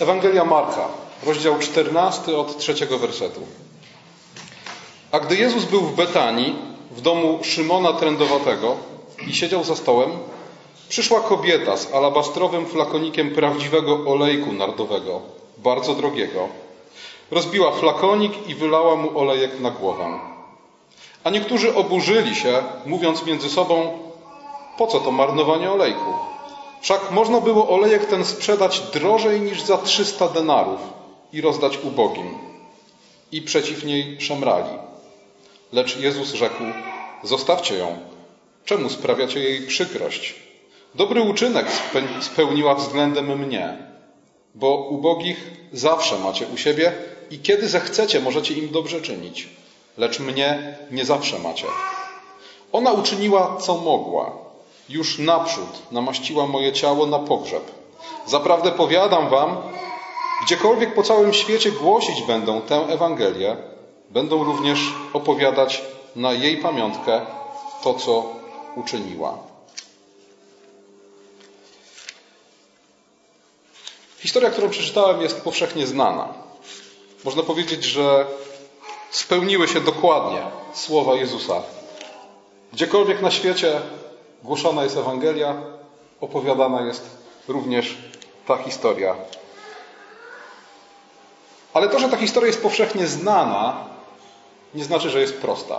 Ewangelia Marka, rozdział 14 od trzeciego wersetu. A gdy Jezus był w Betanii, w domu Szymona Trędowatego i siedział za stołem, przyszła kobieta z alabastrowym flakonikiem prawdziwego olejku nardowego, bardzo drogiego. Rozbiła flakonik i wylała mu olejek na głowę. A niektórzy oburzyli się, mówiąc między sobą, po co to marnowanie olejku? Wszak można było olejek ten sprzedać drożej niż za 300 denarów i rozdać ubogim. I przeciw niej szemrali. Lecz Jezus rzekł: Zostawcie ją. Czemu sprawiacie jej przykrość? Dobry uczynek spełniła względem mnie, bo ubogich zawsze macie u siebie i kiedy zechcecie, możecie im dobrze czynić, lecz mnie nie zawsze macie. Ona uczyniła, co mogła. Już naprzód namaściła moje ciało na pogrzeb. Zaprawdę powiadam wam, gdziekolwiek po całym świecie głosić będą tę Ewangelię, będą również opowiadać na jej pamiątkę to, co uczyniła. Historia, którą przeczytałem, jest powszechnie znana. Można powiedzieć, że spełniły się dokładnie słowa Jezusa. Gdziekolwiek na świecie głoszona jest Ewangelia, opowiadana jest również ta historia. Ale to, że ta historia jest powszechnie znana, nie znaczy, że jest prosta.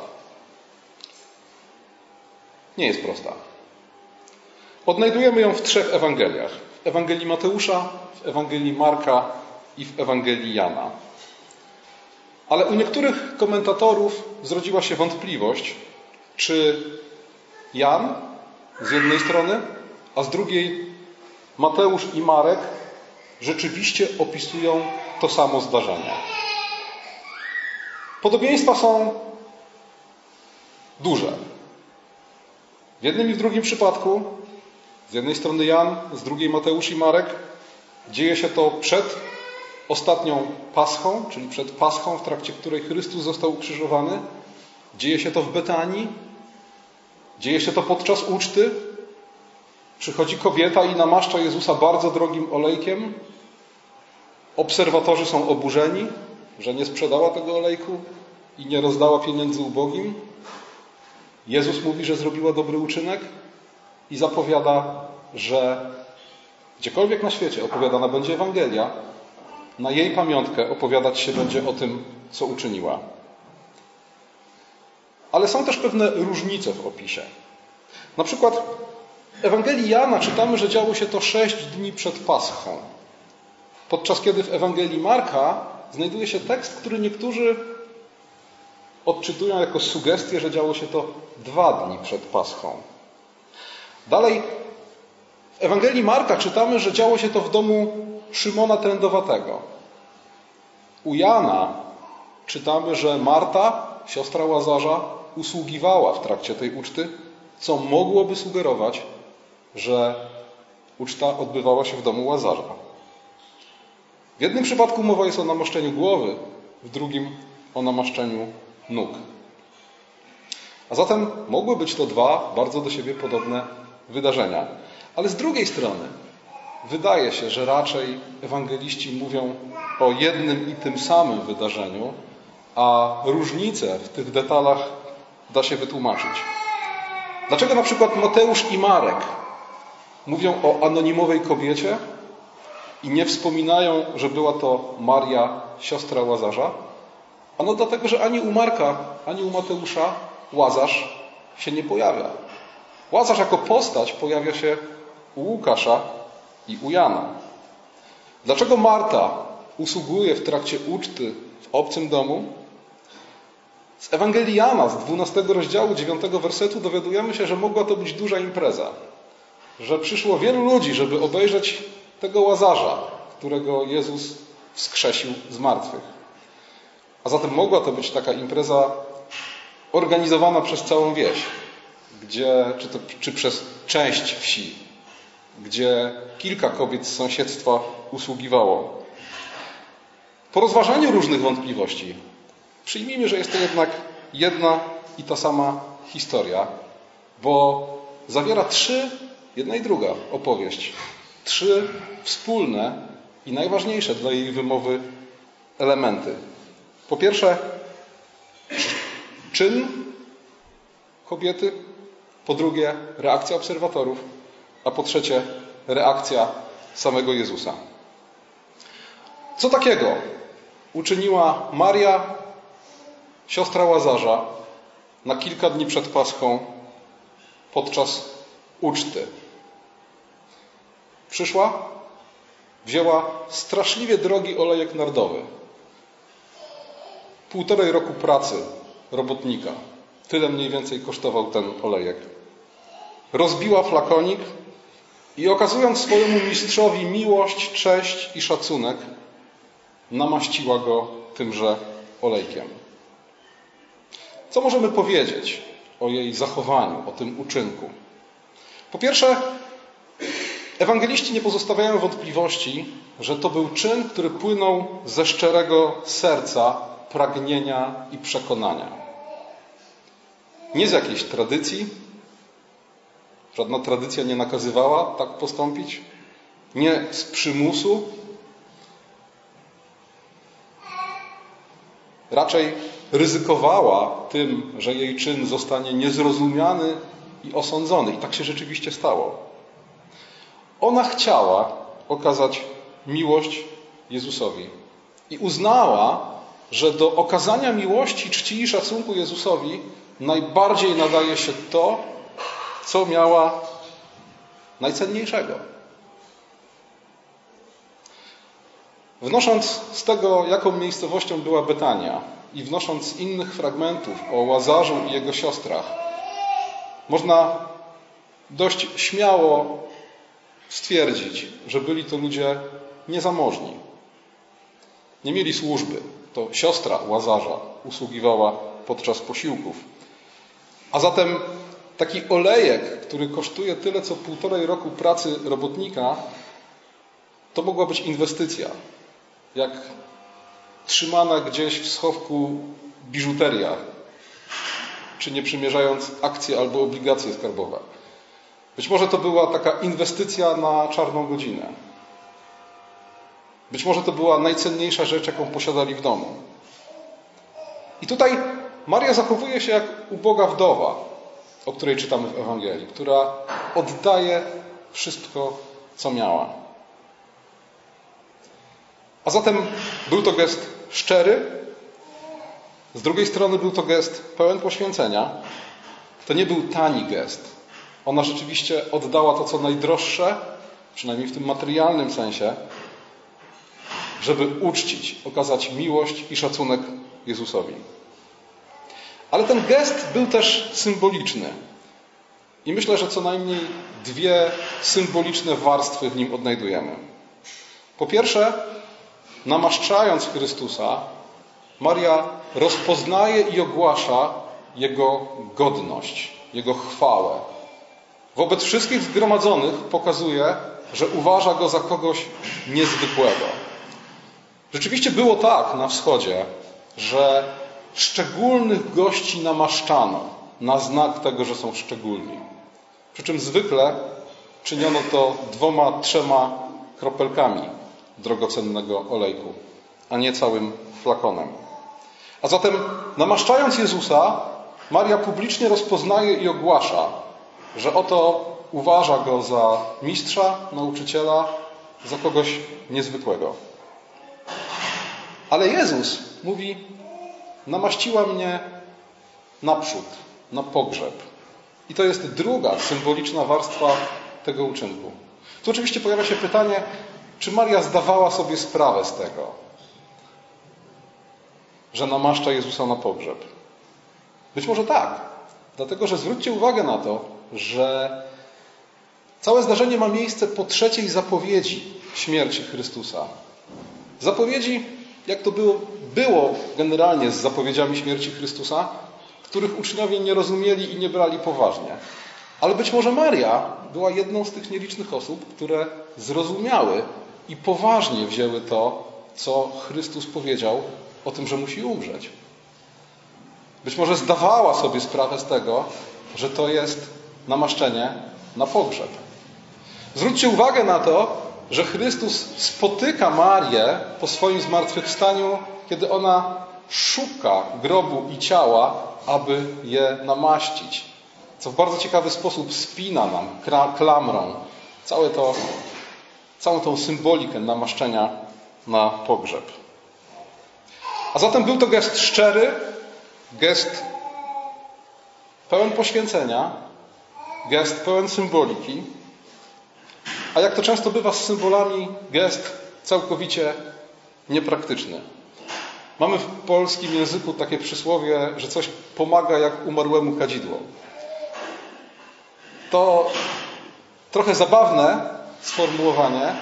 Nie jest prosta. Odnajdujemy ją w trzech Ewangeliach: w Ewangelii Mateusza, w Ewangelii Marka i w Ewangelii Jana. Ale u niektórych komentatorów zrodziła się wątpliwość, czy Jan z jednej strony, a z drugiej Mateusz i Marek rzeczywiście opisują to samo zdarzenie. Podobieństwa są duże. W jednym i w drugim przypadku, z jednej strony Jan, z drugiej Mateusz i Marek, dzieje się to przed ostatnią Paschą, czyli przed Paschą, w trakcie której Chrystus został ukrzyżowany. Dzieje się to w Betanii. Dzieje się to podczas uczty. Przychodzi kobieta i namaszcza Jezusa bardzo drogim olejkiem. Obserwatorzy są oburzeni, że nie sprzedała tego olejku i nie rozdała pieniędzy ubogim. Jezus mówi, że zrobiła dobry uczynek i zapowiada, że gdziekolwiek na świecie opowiadana będzie Ewangelia, na jej pamiątkę opowiadać się będzie o tym, co uczyniła. Ale są też pewne różnice w opisie. Na przykład w Ewangelii Jana czytamy, że działo się to sześć dni przed Paschą. Podczas kiedy w Ewangelii Marka znajduje się tekst, który niektórzy odczytują jako sugestię, że działo się to dwa dni przed Paschą. Dalej, w Ewangelii Marka czytamy, że działo się to w domu Szymona Trędowatego. U Jana czytamy, że Marta, siostra Łazarza, usługiwała w trakcie tej uczty, co mogłoby sugerować, że uczta odbywała się w domu Łazarza. W jednym przypadku mowa jest o namaszczeniu głowy, w drugim o namaszczeniu nóg. A zatem mogły być to dwa bardzo do siebie podobne wydarzenia. Ale z drugiej strony wydaje się, że raczej ewangeliści mówią o jednym i tym samym wydarzeniu, a różnice w tych detalach da się wytłumaczyć. Dlaczego na przykład Mateusz i Marek mówią o anonimowej kobiecie i nie wspominają, że była to Maria, siostra Łazarza? Ano dlatego, że ani u Marka, ani u Mateusza Łazarz się nie pojawia. Łazarz jako postać pojawia się u Łukasza i u Jana. Dlaczego Marta usługuje w trakcie uczty w obcym domu? Z Ewangelii Jana, z 12 rozdziału 9 wersetu dowiadujemy się, że mogła to być duża impreza. Że przyszło wielu ludzi, żeby obejrzeć tego łazarza, którego Jezus wskrzesił z martwych. A zatem mogła to być taka impreza organizowana przez całą wieś, gdzie, czy, to, czy przez część wsi, gdzie kilka kobiet z sąsiedztwa usługiwało. Po rozważaniu różnych wątpliwości, przyjmijmy, że jest to jednak jedna i ta sama historia, bo zawiera trzy, jedna i druga opowieść, trzy wspólne i najważniejsze dla jej wymowy elementy. Po pierwsze, czyn kobiety, po drugie, reakcja obserwatorów, a po trzecie, reakcja samego Jezusa. Co takiego uczyniła Maria, siostra Łazarza, na kilka dni przed Paschą podczas uczty? Przyszła, wzięła straszliwie drogi olejek nardowy. Półtorej roku pracy robotnika. Tyle mniej więcej kosztował ten olejek. Rozbiła flakonik i okazując swojemu mistrzowi miłość, cześć i szacunek, namaściła go tymże olejkiem. Co możemy powiedzieć o jej zachowaniu, o tym uczynku? Po pierwsze, ewangeliści nie pozostawiają wątpliwości, że to był czyn, który płynął ze szczerego serca, pragnienia i przekonania. Nie z jakiejś tradycji, żadna tradycja nie nakazywała tak postąpić, nie z przymusu, raczej ryzykowała tym, że jej czyn zostanie niezrozumiany i osądzony. I tak się rzeczywiście stało. Ona chciała okazać miłość Jezusowi i uznała, że do okazania miłości, czci i szacunku Jezusowi najbardziej nadaje się to, co miała najcenniejszego. Wnosząc z tego, jaką miejscowością była Betania i wnosząc innych fragmentów o Łazarzu i jego siostrach, można dość śmiało stwierdzić, że byli to ludzie niezamożni. Nie mieli służby. To siostra Łazarza usługiwała podczas posiłków. A zatem taki olejek, który kosztuje tyle co półtorej roku pracy robotnika, to mogła być inwestycja. Jak trzymana gdzieś w schowku biżuteria, czy nie przymierzając akcje albo obligacje skarbowe. Być może to była taka inwestycja na czarną godzinę. Być może to była najcenniejsza rzecz, jaką posiadali w domu. I tutaj Maria zachowuje się jak uboga wdowa, o której czytamy w Ewangelii, która oddaje wszystko, co miała. A zatem był to gest szczery, z drugiej strony był to gest pełen poświęcenia. To nie był tani gest. Ona rzeczywiście oddała to, co najdroższe, przynajmniej w tym materialnym sensie, żeby uczcić, okazać miłość i szacunek Jezusowi. Ale ten gest był też symboliczny. I myślę, że co najmniej dwie symboliczne warstwy w nim odnajdujemy. Po pierwsze, namaszczając Chrystusa, Maria rozpoznaje i ogłasza Jego godność, Jego chwałę. Wobec wszystkich zgromadzonych pokazuje, że uważa Go za kogoś niezwykłego. Rzeczywiście było tak na wschodzie, że szczególnych gości namaszczano na znak tego, że są szczególni. Przy czym zwykle czyniono to dwoma, trzema kropelkami drogocennego olejku, a nie całym flakonem. A zatem, namaszczając Jezusa, Maria publicznie rozpoznaje i ogłasza, że oto uważa go za mistrza, nauczyciela, za kogoś niezwykłego. Ale Jezus mówi: Namaściła mnie naprzód, na pogrzeb. I to jest druga symboliczna warstwa tego uczynku. Tu oczywiście pojawia się pytanie, czy Maria zdawała sobie sprawę z tego, że namaszcza Jezusa na pogrzeb? Być może tak, dlatego że zwróćcie uwagę na to, że całe zdarzenie ma miejsce po trzeciej zapowiedzi śmierci Chrystusa. Zapowiedzi, jak to było, było generalnie z zapowiedziami śmierci Chrystusa, których uczniowie nie rozumieli i nie brali poważnie. Ale być może Maria była jedną z tych nielicznych osób, które zrozumiały i poważnie wzięły to, co Chrystus powiedział o tym, że musi umrzeć. Być może zdawała sobie sprawę z tego, że to jest namaszczenie na pogrzeb. Zwróćcie uwagę na to, że Chrystus spotyka Marię po swoim zmartwychwstaniu, kiedy ona szuka grobu i ciała, aby je namaścić. Co w bardzo ciekawy sposób spina nam klamrą całe to, całą tą symbolikę namaszczenia na pogrzeb. A zatem był to gest szczery, gest pełen poświęcenia, gest pełen symboliki, a jak to często bywa z symbolami, gest całkowicie niepraktyczny. Mamy w polskim języku takie przysłowie, że coś pomaga jak umarłemu kadzidło. To trochę zabawne sformułowanie,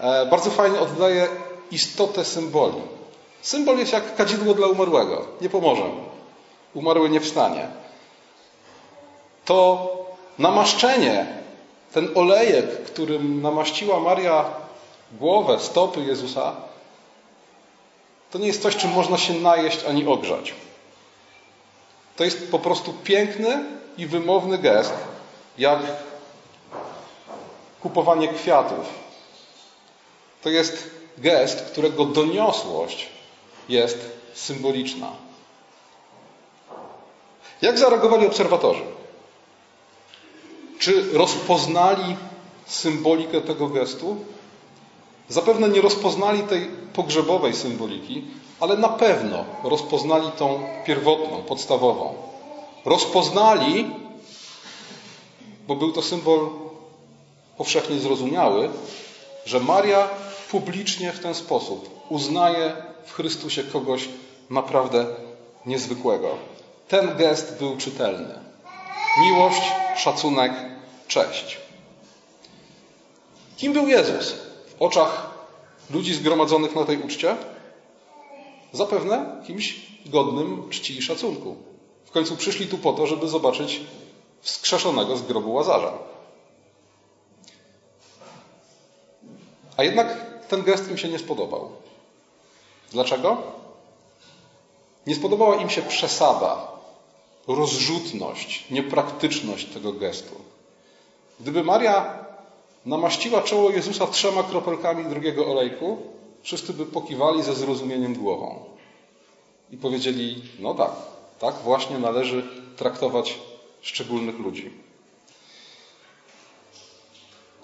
e, bardzo fajnie oddaje istotę symboli. Symbol jest jak kadzidło dla umarłego. Nie pomoże. Umarły nie wstanie. To namaszczenie, ten olejek, którym namaściła Maria głowę, stopy Jezusa, to nie jest coś, czym można się najeść ani ogrzać. To jest po prostu piękny i wymowny gest, jak kupowanie kwiatów. To jest gest, którego doniosłość jest symboliczna. Jak zareagowali obserwatorzy? Czy rozpoznali symbolikę tego gestu? Zapewne nie rozpoznali tej pogrzebowej symboliki, ale na pewno rozpoznali tą pierwotną, podstawową. Rozpoznali, bo był to symbol powszechnie zrozumiały, że Maria publicznie w ten sposób uznaje w Chrystusie kogoś naprawdę niezwykłego. Ten gest był czytelny. Miłość, szacunek, cześć. Kim był Jezus w oczach ludzi zgromadzonych na tej uczcie? Zapewne kimś godnym czci i szacunku. W końcu przyszli tu po to, żeby zobaczyć wskrzeszonego z grobu Łazarza. A jednak ten gest im się nie spodobał. Dlaczego? Nie spodobała im się przesada, rozrzutność, niepraktyczność tego gestu. Gdyby Maria namaściła czoło Jezusa trzema kropelkami drugiego olejku, wszyscy by pokiwali ze zrozumieniem głową i powiedzieli: No tak, tak właśnie należy traktować szczególnych ludzi.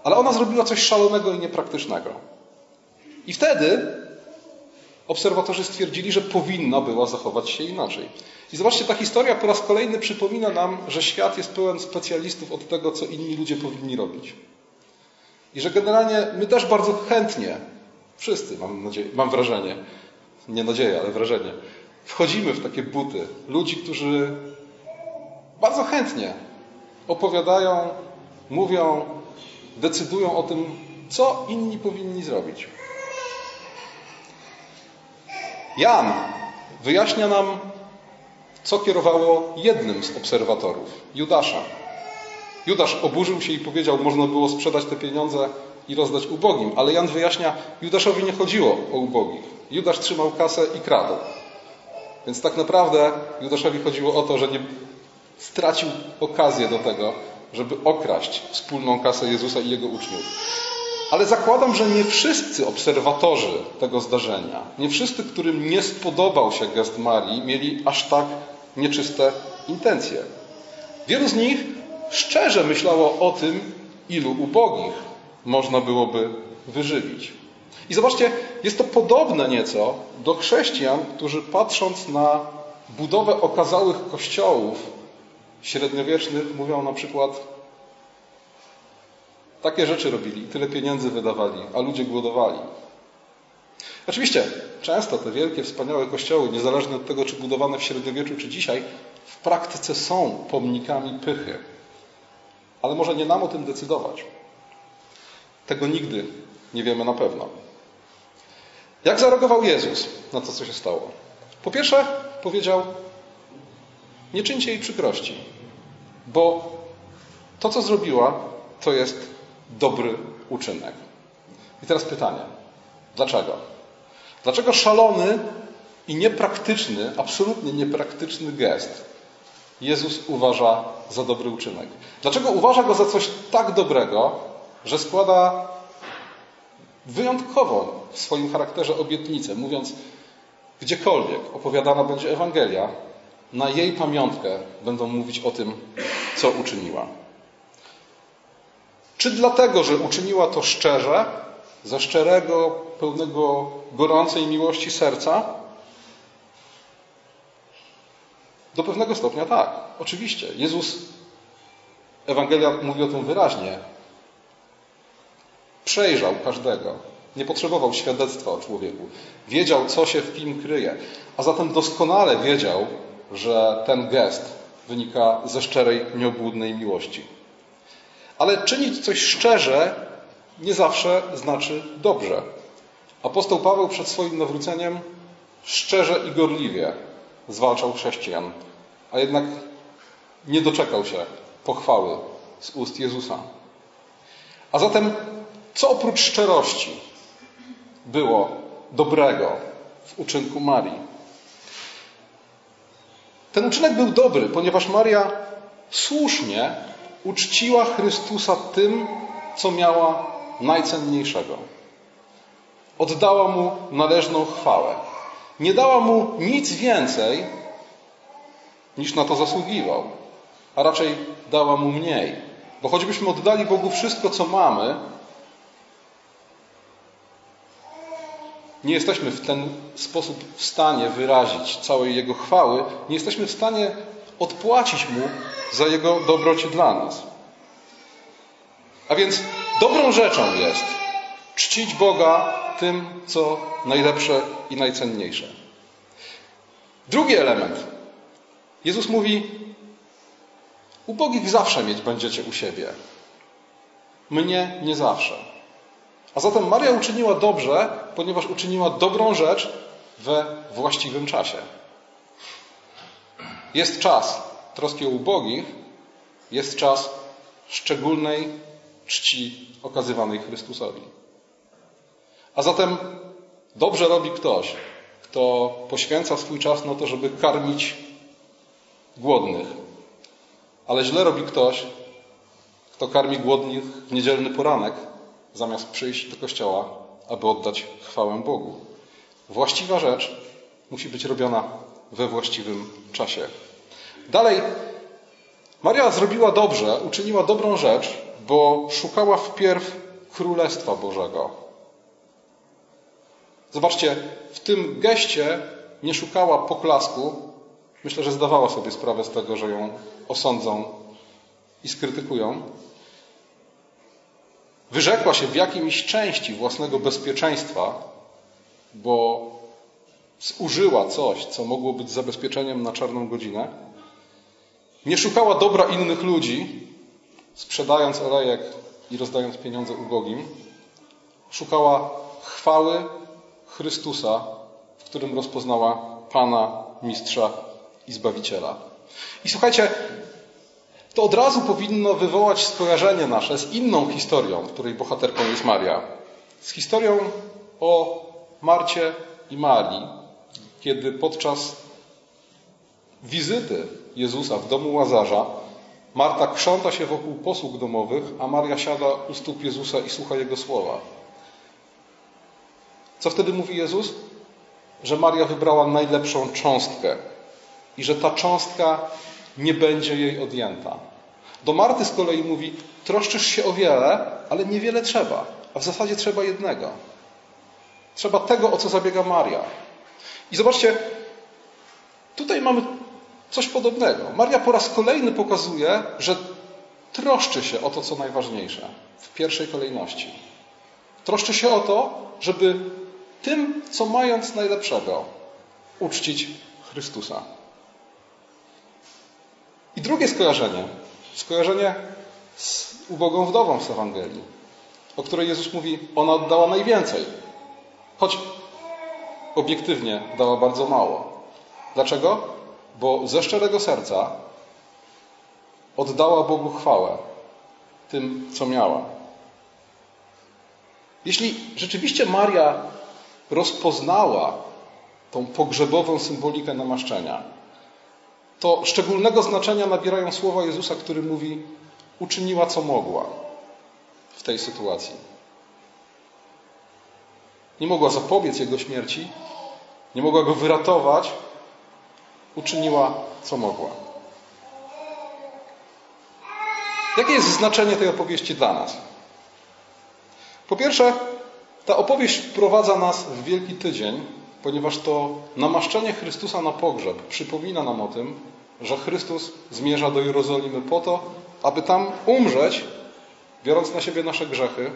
Ale ona zrobiła coś szalonego i niepraktycznego. I wtedy obserwatorzy stwierdzili, że powinna była zachować się inaczej. I zobaczcie, ta historia po raz kolejny przypomina nam, że świat jest pełen specjalistów od tego, co inni ludzie powinni robić. I że generalnie my też bardzo chętnie, wszyscy mam, nadzieję, mam wrażenie, nie nadzieję, ale wrażenie, wchodzimy w takie buty ludzi, którzy bardzo chętnie opowiadają, mówią, decydują o tym, co inni powinni zrobić. Jan wyjaśnia nam, co kierowało jednym z obserwatorów, Judasza. Judasz oburzył się i powiedział, można było sprzedać te pieniądze i rozdać ubogim, ale Jan wyjaśnia, Judaszowi nie chodziło o ubogich. Judasz trzymał kasę i kradł. Więc tak naprawdę Judaszowi chodziło o to, że nie stracił okazję do tego, żeby okraść wspólną kasę Jezusa i jego uczniów. Ale zakładam, że nie wszyscy obserwatorzy tego zdarzenia, nie wszyscy, którym nie spodobał się gest Marii, mieli aż tak nieczyste intencje. Wielu z nich szczerze myślało o tym, ilu ubogich można byłoby wyżywić. I zobaczcie, jest to podobne nieco do chrześcijan, którzy patrząc na budowę okazałych kościołów średniowiecznych, mówią na przykład: takie rzeczy robili, tyle pieniędzy wydawali, a ludzie głodowali. Oczywiście, często te wielkie, wspaniałe kościoły, niezależnie od tego, czy budowane w średniowieczu, czy dzisiaj, w praktyce są pomnikami pychy. Ale może nie nam o tym decydować. Tego nigdy nie wiemy na pewno. Jak zareagował Jezus na to, co się stało? Po pierwsze, powiedział: Nie czyńcie jej przykrości, bo to, co zrobiła, to jest dobry uczynek. I teraz pytanie: dlaczego? Dlaczego szalony i niepraktyczny, absolutnie niepraktyczny gest Jezus uważa za dobry uczynek? Dlaczego uważa go za coś tak dobrego, że składa wyjątkową w swoim charakterze obietnicę, mówiąc, gdziekolwiek opowiadana będzie Ewangelia, na jej pamiątkę będą mówić o tym, co uczyniła. Czy dlatego, że uczyniła to szczerze, ze szczerego, pełnego gorącej miłości serca? Do pewnego stopnia tak, oczywiście. Jezus, Ewangelia mówi o tym wyraźnie, przejrzał każdego. Nie potrzebował świadectwa o człowieku. Wiedział, co się w kim kryje. A zatem doskonale wiedział, że ten gest wynika ze szczerej, nieobłudnej miłości. Ale czynić coś szczerze nie zawsze znaczy dobrze. Apostoł Paweł przed swoim nawróceniem szczerze i gorliwie zwalczał chrześcijan, a jednak nie doczekał się pochwały z ust Jezusa. A zatem, co oprócz szczerości było dobrego w uczynku Marii? Ten uczynek był dobry, ponieważ Maria słusznie uczciła Chrystusa tym, co miała najcenniejszego. Oddała mu należną chwałę. Nie dała mu nic więcej, niż na to zasługiwał, a raczej dała mu mniej. Bo choćbyśmy oddali Bogu wszystko, co mamy, nie jesteśmy w ten sposób w stanie wyrazić całej Jego chwały, nie jesteśmy w stanie odpłacić Mu za Jego dobroć dla nas. A więc dobrą rzeczą jest czcić Boga tym, co najlepsze i najcenniejsze. Drugi element. Jezus mówi: Ubogich zawsze mieć będziecie u siebie. Mnie nie zawsze. A zatem Maria uczyniła dobrze, ponieważ uczyniła dobrą rzecz we właściwym czasie. Jest czas troski o ubogich, jest czas szczególnej czci okazywanej Chrystusowi. A zatem dobrze robi ktoś, kto poświęca swój czas na to, żeby karmić głodnych, ale źle robi ktoś, kto karmi głodnych w niedzielny poranek, zamiast przyjść do kościoła, aby oddać chwałę Bogu. Właściwa rzecz musi być robiona we właściwym czasie. Dalej, Maria zrobiła dobrze, uczyniła dobrą rzecz, bo szukała wpierw Królestwa Bożego. Zobaczcie, w tym geście nie szukała poklasku. Myślę, że zdawała sobie sprawę z tego, że ją osądzą i skrytykują. Wyrzekła się w jakiejś części własnego bezpieczeństwa, bo zużyła coś, co mogło być zabezpieczeniem na czarną godzinę. Nie szukała dobra innych ludzi, sprzedając olejek i rozdając pieniądze ubogim. Szukała chwały Chrystusa, w którym rozpoznała Pana, Mistrza i Zbawiciela. I słuchajcie, to od razu powinno wywołać skojarzenie nasze z inną historią, której bohaterką jest Maria. Z historią o Marcie i Marii, kiedy podczas wizyty Jezusa w domu Łazarza Marta krząta się wokół posług domowych, a Maria siada u stóp Jezusa i słucha Jego słowa. Co wtedy mówi Jezus? Że Maria wybrała najlepszą cząstkę i że ta cząstka nie będzie jej odjęta. Do Marty z kolei mówi: troszczysz się o wiele, ale niewiele trzeba, a w zasadzie trzeba jednego. Trzeba tego, o co zabiega Maria. I zobaczcie, tutaj mamy coś podobnego. Maria po raz kolejny pokazuje, że troszczy się o to, co najważniejsze w pierwszej kolejności. Troszczy się o to, żeby tym, co mając najlepszego, uczcić Chrystusa. I drugie skojarzenie, skojarzenie z ubogą wdową z Ewangelii, o której Jezus mówi, ona oddała najwięcej, choć obiektywnie dała bardzo mało. Dlaczego? Bo ze szczerego serca oddała Bogu chwałę tym, co miała. Jeśli rzeczywiście Maria rozpoznała tą pogrzebową symbolikę namaszczenia, to szczególnego znaczenia nabierają słowa Jezusa, który mówi: Uczyniła co mogła w tej sytuacji. nie mogła zapobiec Jego śmierci, nie mogła Go wyratować, uczyniła co mogła. Jakie jest znaczenie tej opowieści dla nas? Po pierwsze, ta opowieść wprowadza nas w Wielki Tydzień, ponieważ to namaszczenie Chrystusa na pogrzeb przypomina nam o tym, że Chrystus zmierza do Jerozolimy po to, aby tam umrzeć, biorąc na siebie nasze grzechy,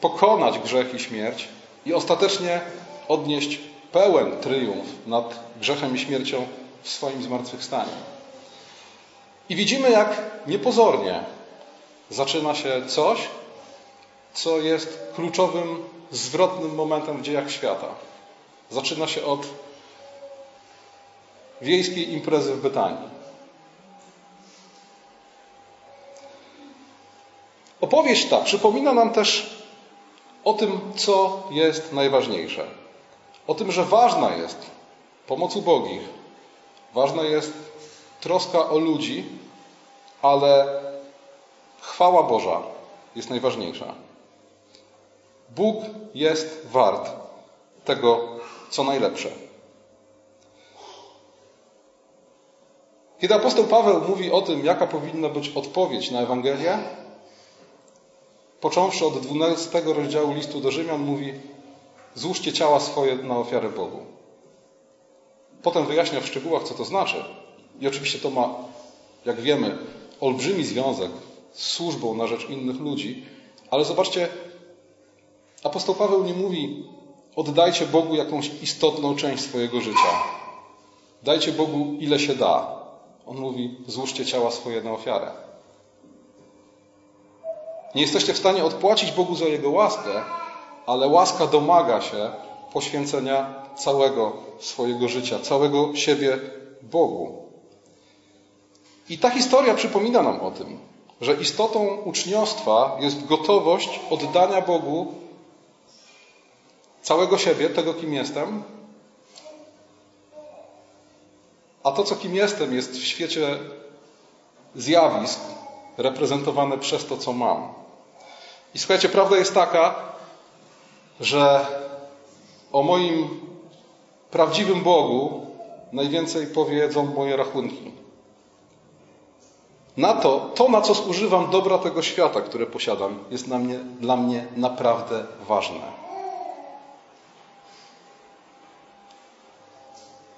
pokonać grzech i śmierć i ostatecznie odnieść pełen triumf nad grzechem i śmiercią w swoim zmartwychwstaniu. I widzimy, jak niepozornie zaczyna się coś, co jest kluczowym, zwrotnym momentem w dziejach świata. Zaczyna się od wiejskiej imprezy w Betanii. Opowieść ta przypomina nam też o tym, co jest najważniejsze. O tym, że ważna jest pomoc ubogich, ważna jest troska o ludzi, ale chwała Boża jest najważniejsza. Bóg jest wart tego, co najlepsze. Kiedy apostoł Paweł mówi o tym, jaka powinna być odpowiedź na Ewangelię, począwszy od 12 rozdziału listu do Rzymian, mówi: Złóżcie ciała swoje na ofiarę Bogu. Potem wyjaśnia w szczegółach, co to znaczy. I oczywiście to ma, jak wiemy, olbrzymi związek z służbą na rzecz innych ludzi, ale zobaczcie, apostoł Paweł nie mówi: oddajcie Bogu jakąś istotną część swojego życia. Dajcie Bogu ile się da. On mówi: złóżcie ciała swoje na ofiarę. Nie jesteście w stanie odpłacić Bogu za Jego łaskę, ale łaska domaga się poświęcenia całego swojego życia, całego siebie Bogu. I ta historia przypomina nam o tym, że istotą uczniostwa jest gotowość oddania Bogu całego siebie, tego kim jestem, a to, co kim jestem, jest w świecie zjawisk reprezentowane przez to, co mam. I słuchajcie, prawda jest taka, że o moim prawdziwym Bogu najwięcej powiedzą moje rachunki. Na to, to na co zużywam dobra tego świata, które posiadam, jest dla mnie, dla mnie naprawdę ważne.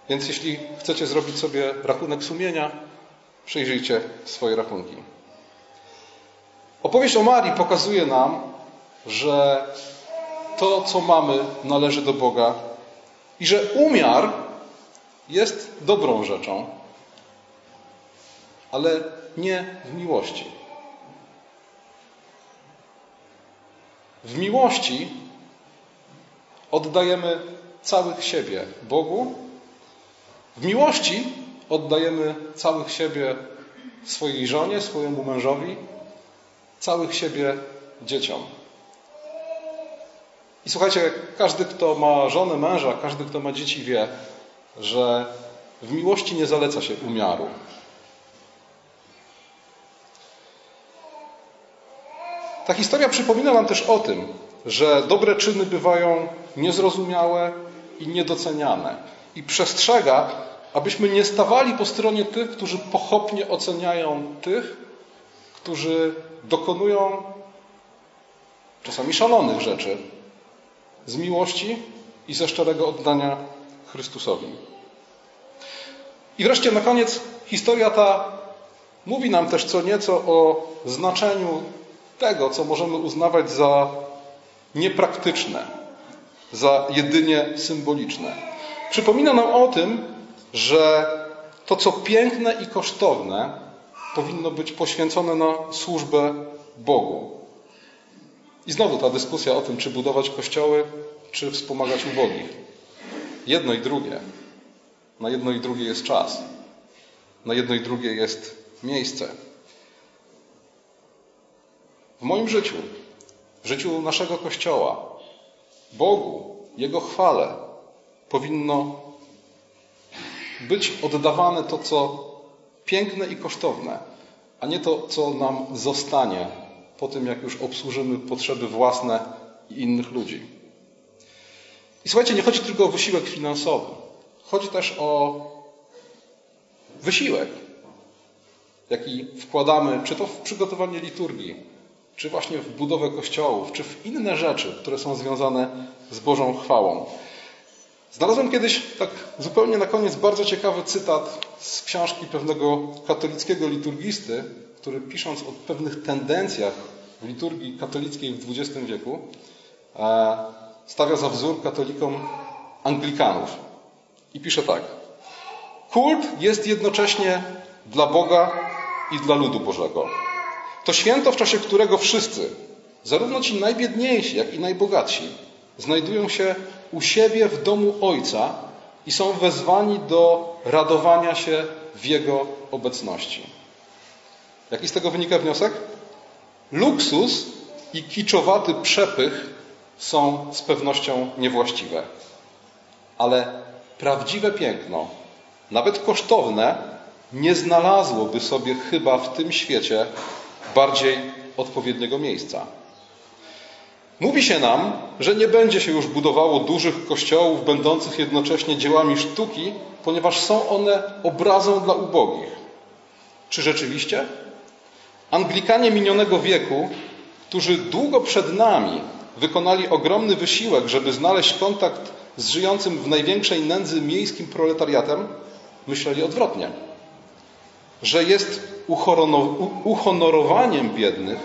Więc jeśli chcecie zrobić sobie rachunek sumienia, przyjrzyjcie swoje rachunki. Opowieść o Marii pokazuje nam, że to, co mamy, należy do Boga i że umiar jest dobrą rzeczą, ale nie w miłości. W miłości oddajemy całych siebie Bogu, w miłości oddajemy całych siebie swojej żonie, swojemu mężowi, całych siebie dzieciom. I słuchajcie, każdy, kto ma żonę, męża, każdy, kto ma dzieci, wie, że w miłości nie zaleca się umiaru. Ta historia przypomina nam też o tym, że dobre czyny bywają niezrozumiałe i niedoceniane. I przestrzega, abyśmy nie stawali po stronie tych, którzy pochopnie oceniają tych, którzy dokonują czasami szalonych rzeczy z miłości i ze szczerego oddania Chrystusowi. I wreszcie na koniec historia ta mówi nam też co nieco o znaczeniu tego, co możemy uznawać za niepraktyczne, za jedynie symboliczne. Przypomina nam o tym, że to, co piękne i kosztowne, powinno być poświęcone na służbę Bogu. I znowu ta dyskusja o tym, czy budować kościoły, czy wspomagać ubogich. Jedno i drugie. Na jedno i drugie jest czas. Na jedno i drugie jest miejsce. W moim życiu, w życiu naszego Kościoła, Bogu, Jego chwale powinno być oddawane to, co piękne i kosztowne, a nie to, co nam zostanie po tym, jak już obsłużymy potrzeby własne i innych ludzi. I słuchajcie, nie chodzi tylko o wysiłek finansowy. Chodzi też o wysiłek, jaki wkładamy, czy to w przygotowanie liturgii, czy właśnie w budowę kościołów, czy w inne rzeczy, które są związane z Bożą chwałą. Znalazłem kiedyś, tak zupełnie na koniec, bardzo ciekawy cytat z książki pewnego katolickiego liturgisty, który pisząc o pewnych tendencjach w liturgii katolickiej w XX wieku, e, stawia za wzór katolikom Anglikanów. I pisze tak. Kult jest jednocześnie dla Boga i dla ludu Bożego. To święto, w czasie którego wszyscy, zarówno ci najbiedniejsi, jak i najbogatsi, znajdują się u siebie w domu Ojca i są wezwani do radowania się w Jego obecności. Jaki z tego wynika wniosek? Luksus i kiczowaty przepych są z pewnością niewłaściwe. Ale prawdziwe piękno, nawet kosztowne, nie znalazłoby sobie chyba w tym świecie bardziej odpowiedniego miejsca. Mówi się nam, że nie będzie się już budowało dużych kościołów, będących jednocześnie dziełami sztuki, ponieważ są one obrazą dla ubogich. Czy rzeczywiście? Anglikanie minionego wieku, którzy długo przed nami wykonali ogromny wysiłek, żeby znaleźć kontakt z żyjącym w największej nędzy miejskim proletariatem, myśleli odwrotnie. Że jest uhonorowaniem biednych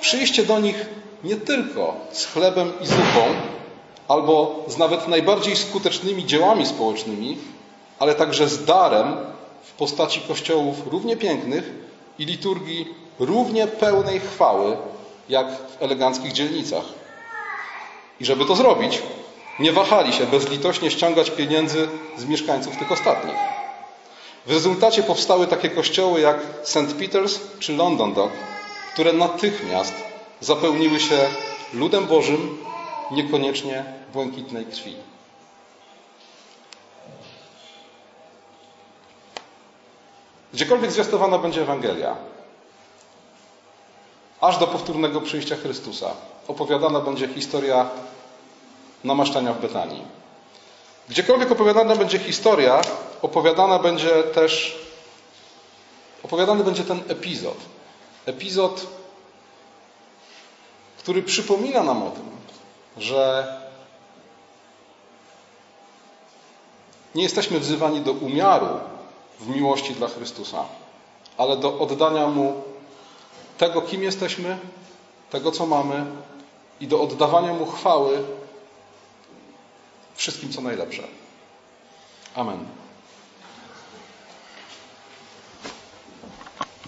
przyjście do nich nie tylko z chlebem i zupą, albo z nawet najbardziej skutecznymi dziełami społecznymi, ale także z darem w postaci kościołów równie pięknych i liturgii równie pełnej chwały, jak w eleganckich dzielnicach. I żeby to zrobić, nie wahali się bezlitośnie ściągać pieniędzy z mieszkańców tych ostatnich. W rezultacie powstały takie kościoły jak St. Peter's czy London Dock, które natychmiast zapełniły się ludem Bożym, niekoniecznie błękitnej krwi. Gdziekolwiek zwiastowana będzie Ewangelia, aż do powtórnego przyjścia Chrystusa, opowiadana będzie historia namaszczania w Betanii. Gdziekolwiek opowiadana będzie historia, opowiadana będzie też opowiadany będzie ten epizod. Epizod który przypomina nam o tym, że nie jesteśmy wzywani do umiaru w miłości dla Chrystusa, ale do oddania Mu tego, kim jesteśmy, tego, co mamy i do oddawania Mu chwały wszystkim, co najlepsze. Amen.